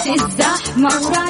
وقت الزحمة ورايح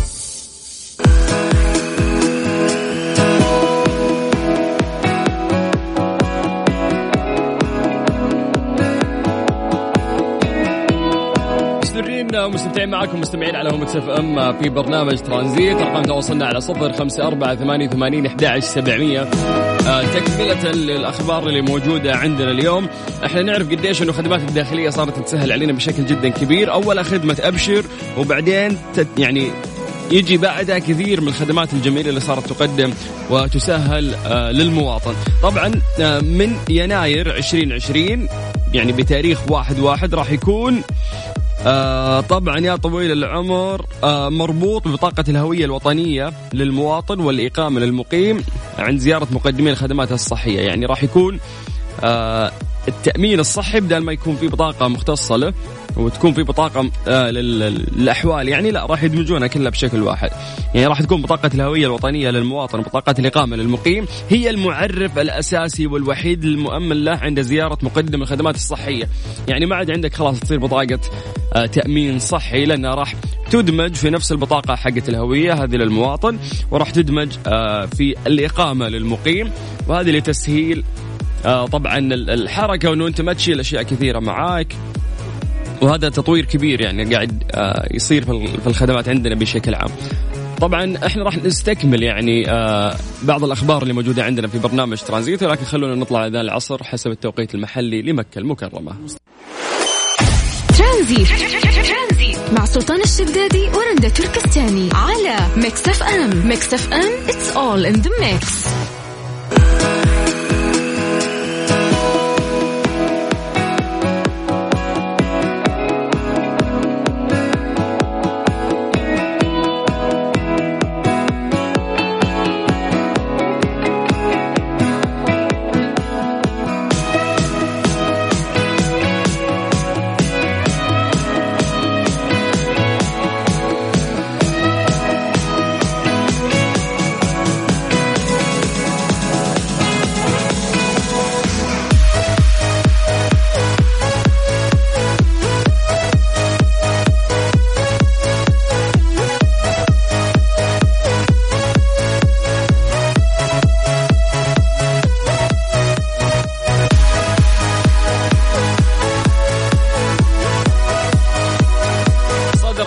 مستمرين ومستمتعين معكم مستمعين على هم اف ام في برنامج ترانزيت. ارقام تواصلنا على صفر خمسة أربعة ثمانية وثمانين أحد سبعمية. آه، تكملة للأخبار اللي موجودة عندنا اليوم. إحنا نعرف قديش إنه الخدمات الداخلية صارت تسهل علينا بشكل جدا كبير. أولها خدمة أبشر وبعدين تت يعني يجي بعدها كثير من الخدمات الجميلة اللي صارت تقدم وتسهل آه، للمواطن. طبعا آه، من يناير 2020 يعني بتاريخ واحد واحد راح يكون آه طبعا يا طويل العمر آه مربوط ببطاقة الهوية الوطنية للمواطن والإقامة للمقيم عند زيارة مقدمي الخدمات الصحية. يعني راح يكون آه التأمين الصحي بدل ما يكون في بطاقة مختصة له. وتكون في بطاقة آه لل- للأحوال. يعني لا راح يدمجونها كلها بشكل واحد. يعني راح تكون بطاقة الهوية الوطنية للمواطن وبطاقة الإقامة للمقيم هي المعرف الأساسي والوحيد المؤمن له عند زيارة مقدم الخدمات الصحية. يعني ما عاد عندك خلاص تصير بطاقة آه تأمين صحي لأنها راح تدمج في نفس البطاقة حقت الهوية هذه للمواطن وراح تدمج آه في الإقامة للمقيم. وهذه لتسهيل طبعا ال- الحركة وأنه أنت ما تشيل أشياء كثيرة معاك. وهذا تطوير كبير يعني قاعد آه، يصير في ال- في الخدمات عندنا بشكل عام. طبعا إحنا راح نستكمل يعني آه، بعض الأخبار اللي موجودة عندنا في برنامج ترانزيت ولكن خلونا نطلع اذان العصر حسب التوقيت المحلي لمكة المكرمة. ترانزيت مع سلطان الشدادي ورندا تركستاني على Mix FM Mix FM it's all in the mix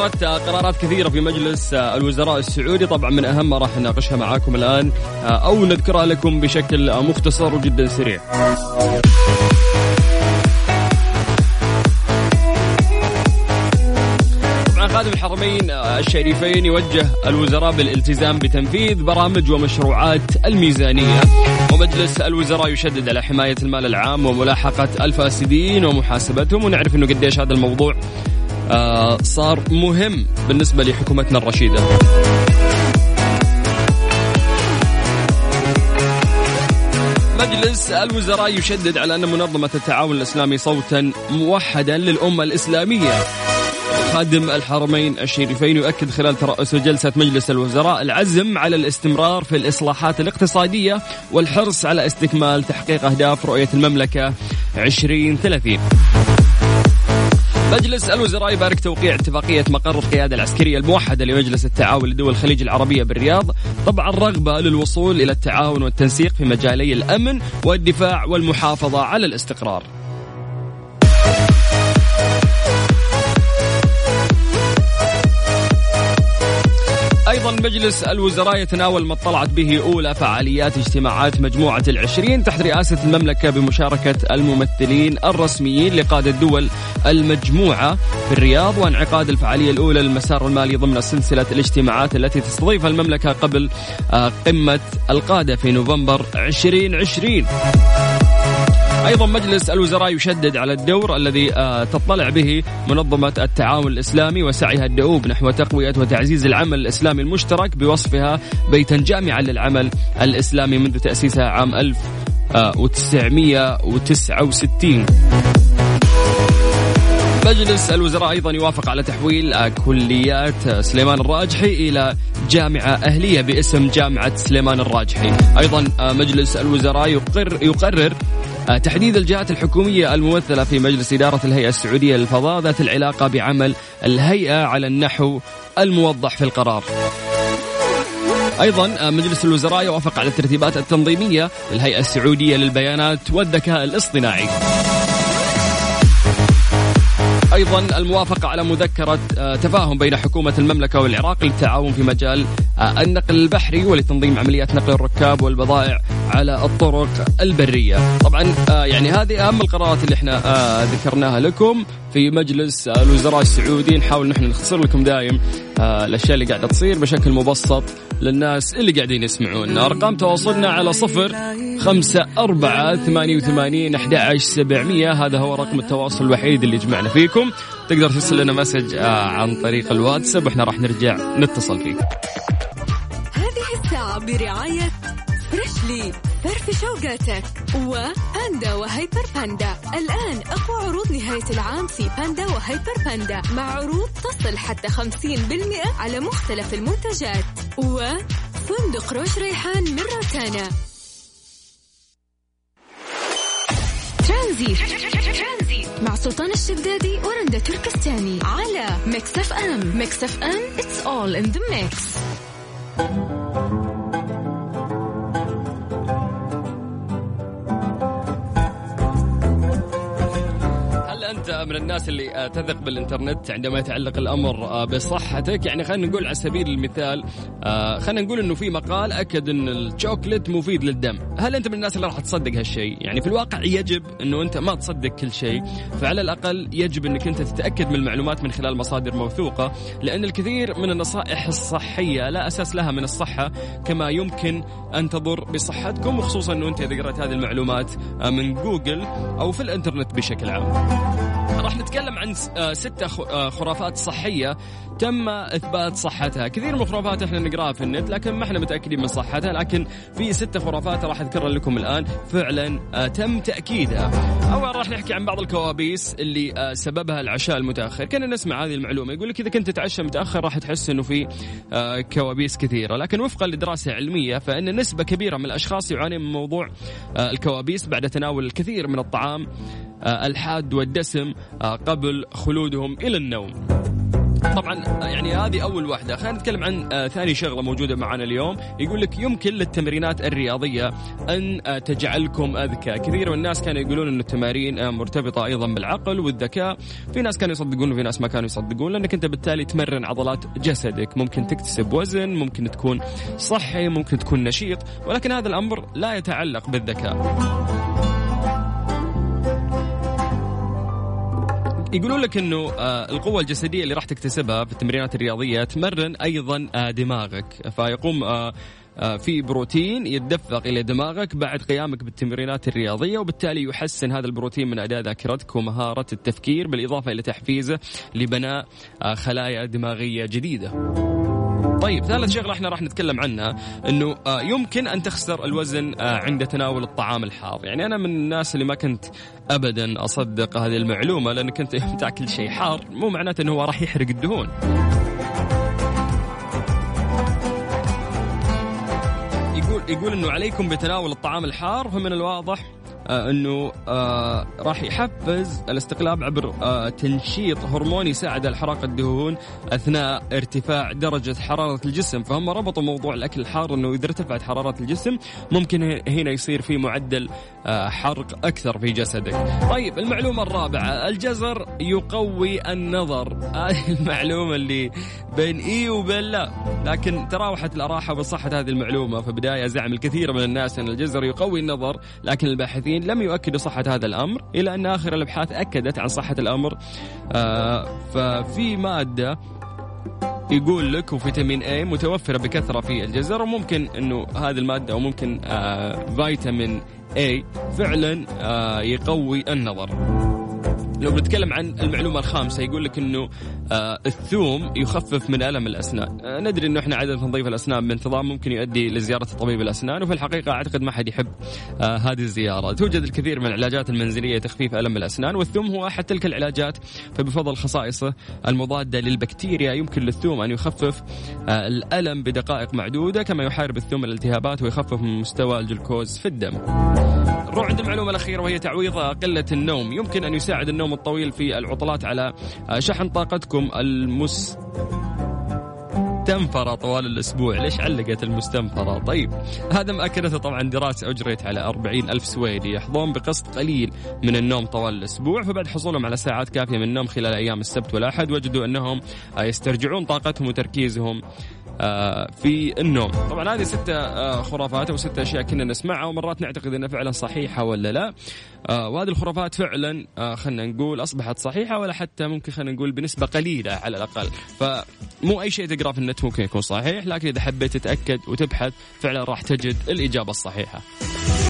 صدرت آه، قرارات كثيرة في مجلس آه، الوزراء السعودي طبعا من اهمها راح نناقشها معاكم الآن آه، أو نذكرها لكم بشكل مختصر وجدا سريع. خادم الحرمين الشريفين يوجه الوزراء بالالتزام بتنفيذ برامج ومشروعات الميزانية ومجلس الوزراء يشدد على حماية المال العام وملاحقة الفاسدين ومحاسبتهم ونعرف إنه قديش هذا الموضوع صار مهم بالنسبة لحكومتنا الرشيدة. مجلس الوزراء يشدد على أن منظمة التعاون الإسلامي صوتا موحدا للأمة الإسلامية خادم الحرمين الشريفين يؤكد خلال ترأس جلسة مجلس الوزراء العزم على الاستمرار في الإصلاحات الاقتصادية والحرص على استكمال تحقيق أهداف رؤية المملكة 2030 مجلس الوزراء يبارك توقيع اتفاقية مقر القيادة العسكرية الموحدة لمجلس التعاون لدول الخليج العربية بالرياض. طبعا رغبة للوصول إلى التعاون والتنسيق في مجالي الأمن والدفاع والمحافظة على الاستقرار. أيضا مجلس الوزراء يتناول ما اطلعت به أولى فعاليات اجتماعات مجموعة العشرين تحت رئاسة المملكة بمشاركة الممثلين الرسميين لقادة دول المجموعة في الرياض وانعقاد الفعالية الأولى للمسار المالي ضمن سلسلة الاجتماعات التي تستضيفها المملكة قبل آه، قمة القادة في نوفمبر 2020 أيضا مجلس الوزراء يشدد على الدور الذي آه، تطلع به منظمة التعاون الإسلامي وسعيها الدؤوب نحو تقوية وتعزيز العمل الإسلامي المشترك بوصفها بيتا جامعا للعمل الإسلامي منذ تأسيسها عام 1969 مجلس الوزراء أيضا يوافق على تحويل آه، كليات آه، سليمان الراجحي إلى جامعة أهلية باسم جامعة سليمان الراجحي، أيضا آه، مجلس الوزراء يقر يقرر آه، تحديد الجهات الحكومية الممثلة في مجلس إدارة الهيئة السعودية للفضاء ذات العلاقة بعمل الهيئة على النحو الموضح في القرار. أيضا آه، مجلس الوزراء يوافق على الترتيبات التنظيمية للهيئة السعودية للبيانات والذكاء الاصطناعي. أيضا الموافقة على مذكرة آه، تفاهم بين حكومة المملكة والعراق للتعاون في مجال آه، النقل البحري ولتنظيم عمليات نقل الركاب والبضائع على الطرق البرية. طبعا آه، يعني هذه أهم القرارات اللي إحنا ذكرناها لكم في مجلس الوزراء السعودي نحاول نحن نختصر لكم دايم الأشياء اللي قاعدة تصير بشكل مبسط للناس اللي قاعدين يسمعون. أرقام تواصلنا على صفر خمسة أربعة ثمانية وثمانين أحد عشر سبعمية. هذا هو رقم التواصل الوحيد اللي يجمعنا فيكم. تقدر ترسل لنا message آه، عن طريق الواتساب وإحنا راح نرجع نتصل فيك. هذه الساعة برعاية فريشلي فرفش أوقاتك وباندا وهيبر باندا الآن أقوى عروض نهاية العام في باندا وهيبر باندا مع عروض تصل حتى 50% على مختلف المنتجات. وفندق روش ريحان من روتانا ترانزيت. مع سلطان الشدادي ورندا تركستاني على Mix FM. Mix FM it's all in the mix. من الناس اللي آه، تثق بالإنترنت عندما يتعلق الأمر آه، بصحتك. يعني خلينا نقول على سبيل المثال آه، خلينا نقول إنه في مقال أكد إن الشوكلت مفيد للدم. هل أنت من الناس اللي راح تصدق هالشيء؟ يعني في الواقع يجب إنه أنت ما تصدق كل شيء. فعلى الأقل يجب إنك أنت تتأكد من المعلومات من خلال مصادر موثوقة لأن الكثير من النصائح الصحية لا أساس لها من الصحة كما يمكن أن تضر بصحتكم وخصوصا إنه أنت إذا قرأت هذه المعلومات من جوجل أو في الإنترنت بشكل عام. راح نتكلم عن آه، ستة آه، خرافات صحية تم إثبات صحتها. كثير من الخرافات إحنا نقراها في النت لكن ما إحنا متأكدين من صحتها لكن في ستة خرافات راح أذكرها لكم الآن. فعلا آه، تم تأكيدها. أول راح نحكي عن بعض الكوابيس اللي سببها العشاء المتأخر. كنا نسمع هذه المعلومة يقول لك إذا كنت تتعشى متأخر راح تحس إنه في كوابيس كثيرة. لكن وفقا لدراسة علمية فإن نسبة كبيرة من الأشخاص يعاني من موضوع الكوابيس بعد تناول الكثير من الطعام الحاد والدسم آه، قبل خلودهم إلى النوم. طبعا آه، يعني هذه أول واحدة، خلينا نتكلم عن آه، ثاني شغلة موجودة معنا اليوم، يقول لك يمكن للتمرينات الرياضية أن آه، تجعلكم أذكى، كثير من الناس كانوا يقولون أن التمارين آه، مرتبطة أيضا بالعقل والذكاء، في ناس كانوا يصدقون وفي ناس ما كانوا يصدقون لأنك أنت بالتالي تمرن عضلات جسدك، ممكن تكتسب وزن، ممكن تكون صحي، ممكن تكون نشيط، ولكن هذا الأمر لا يتعلق بالذكاء. يقولون لك إنه آه، القوة الجسدية اللي راح تكتسبها في التمرينات الرياضية تمرن أيضا آه، دماغك فيقوم آه، في بروتين يتدفق إلى دماغك بعد قيامك بالتمرينات الرياضية وبالتالي يحسن هذا البروتين من أداء ذاكرتك ومهارة التفكير بالإضافة إلى تحفيزه لبناء خلايا دماغية جديدة. طيب ثالث شغلة إحنا راح نتكلم عنها إنه آه، يمكن أن تخسر الوزن آه، عند تناول الطعام الحار، يعني أنا من الناس اللي ما كنت ابدا أصدق هذه المعلومة لانك انت يوم تأكل شيء حار مو معناته إنه هو راح يحرق الدهون. يقول يقول إنه عليكم بتناول الطعام الحار فمن الواضح إنه آه راح يحفز الاستقلاب عبر آه تنشيط هرمون يساعد على حرق الدهون أثناء ارتفاع درجة حرارة الجسم. فهم ربطوا موضوع الأكل الحار إنه إذا ارتفعت حرارة الجسم ممكن هنا يصير في معدل آه حرق أكثر في جسدك. طيب المعلومة الرابعة. الجزر يقوي النظر. هذه المعلومة اللي بين إي وبين لا. لكن تراوحت الاراء حول صحه هذه المعلومة. في بدايه زعم الكثير من الناس إن الجزر يقوي النظر لكن الباحثين لم يؤكدوا صحة هذا الأمر إلى أن آخر الأبحاث أكدت عن صحة الأمر. آه ففي مادة يقول لك وفيتامين اي متوفرة بكثرة في الجزر وممكن إنه هذه المادة أو ممكن آه فيتامين اي فعلا آه يقوي النظر. لو بنتكلم عن المعلومة الخامسة يقول لك إنه آه الثوم يخفف من ألم الأسنان. آه ندري إنه إحنا عادة تنظيف الأسنان بانتظام ممكن يؤدي لزيارة طبيب الأسنان وفي الحقيقة أعتقد ما حد يحب آه هذه الزيارة. توجد الكثير من العلاجات المنزلية تخفيف ألم الأسنان والثوم هو أحد تلك العلاجات. فبفضل خصائصه المضادة للبكتيريا يمكن للثوم أن يخفف آه الألم بدقائق معدودة كما يحارب الثوم الالتهابات ويخفف من مستوى الجلوكوز في الدم. نروح عند المعلومة الأخيرة وهي تعويض قلة النوم. يمكن أن يساعد النوم الطويل في العطلات على شحن طاقتكم المس المستنفرة طوال الأسبوع. ليش علقت المستنفرة؟ طيب هذا ما أكدته طبعا دراسة أجريت على 40 ألف سويدي. يحظون بقسط قليل من النوم طوال الأسبوع فبعد حصولهم على ساعات كافية من النوم خلال أيام السبت والأحد وجدوا أنهم يسترجعون طاقتهم وتركيزهم في النوم. طبعا هذه ستة آه، خرافات أو ستة أشياء كنا نسمعها ومرات نعتقد أنها فعلا صحيحة ولا لا. آه، وهذه الخرافات فعلا خلينا نقول أصبحت صحيحة ولا حتى ممكن خلينا نقول بنسبة قليلة على الأقل. فمو أي شيء تقرأ في النت ممكن يكون صحيح لكن إذا حبيت تتأكد وتبحث فعلا راح تجد الإجابة الصحيحة.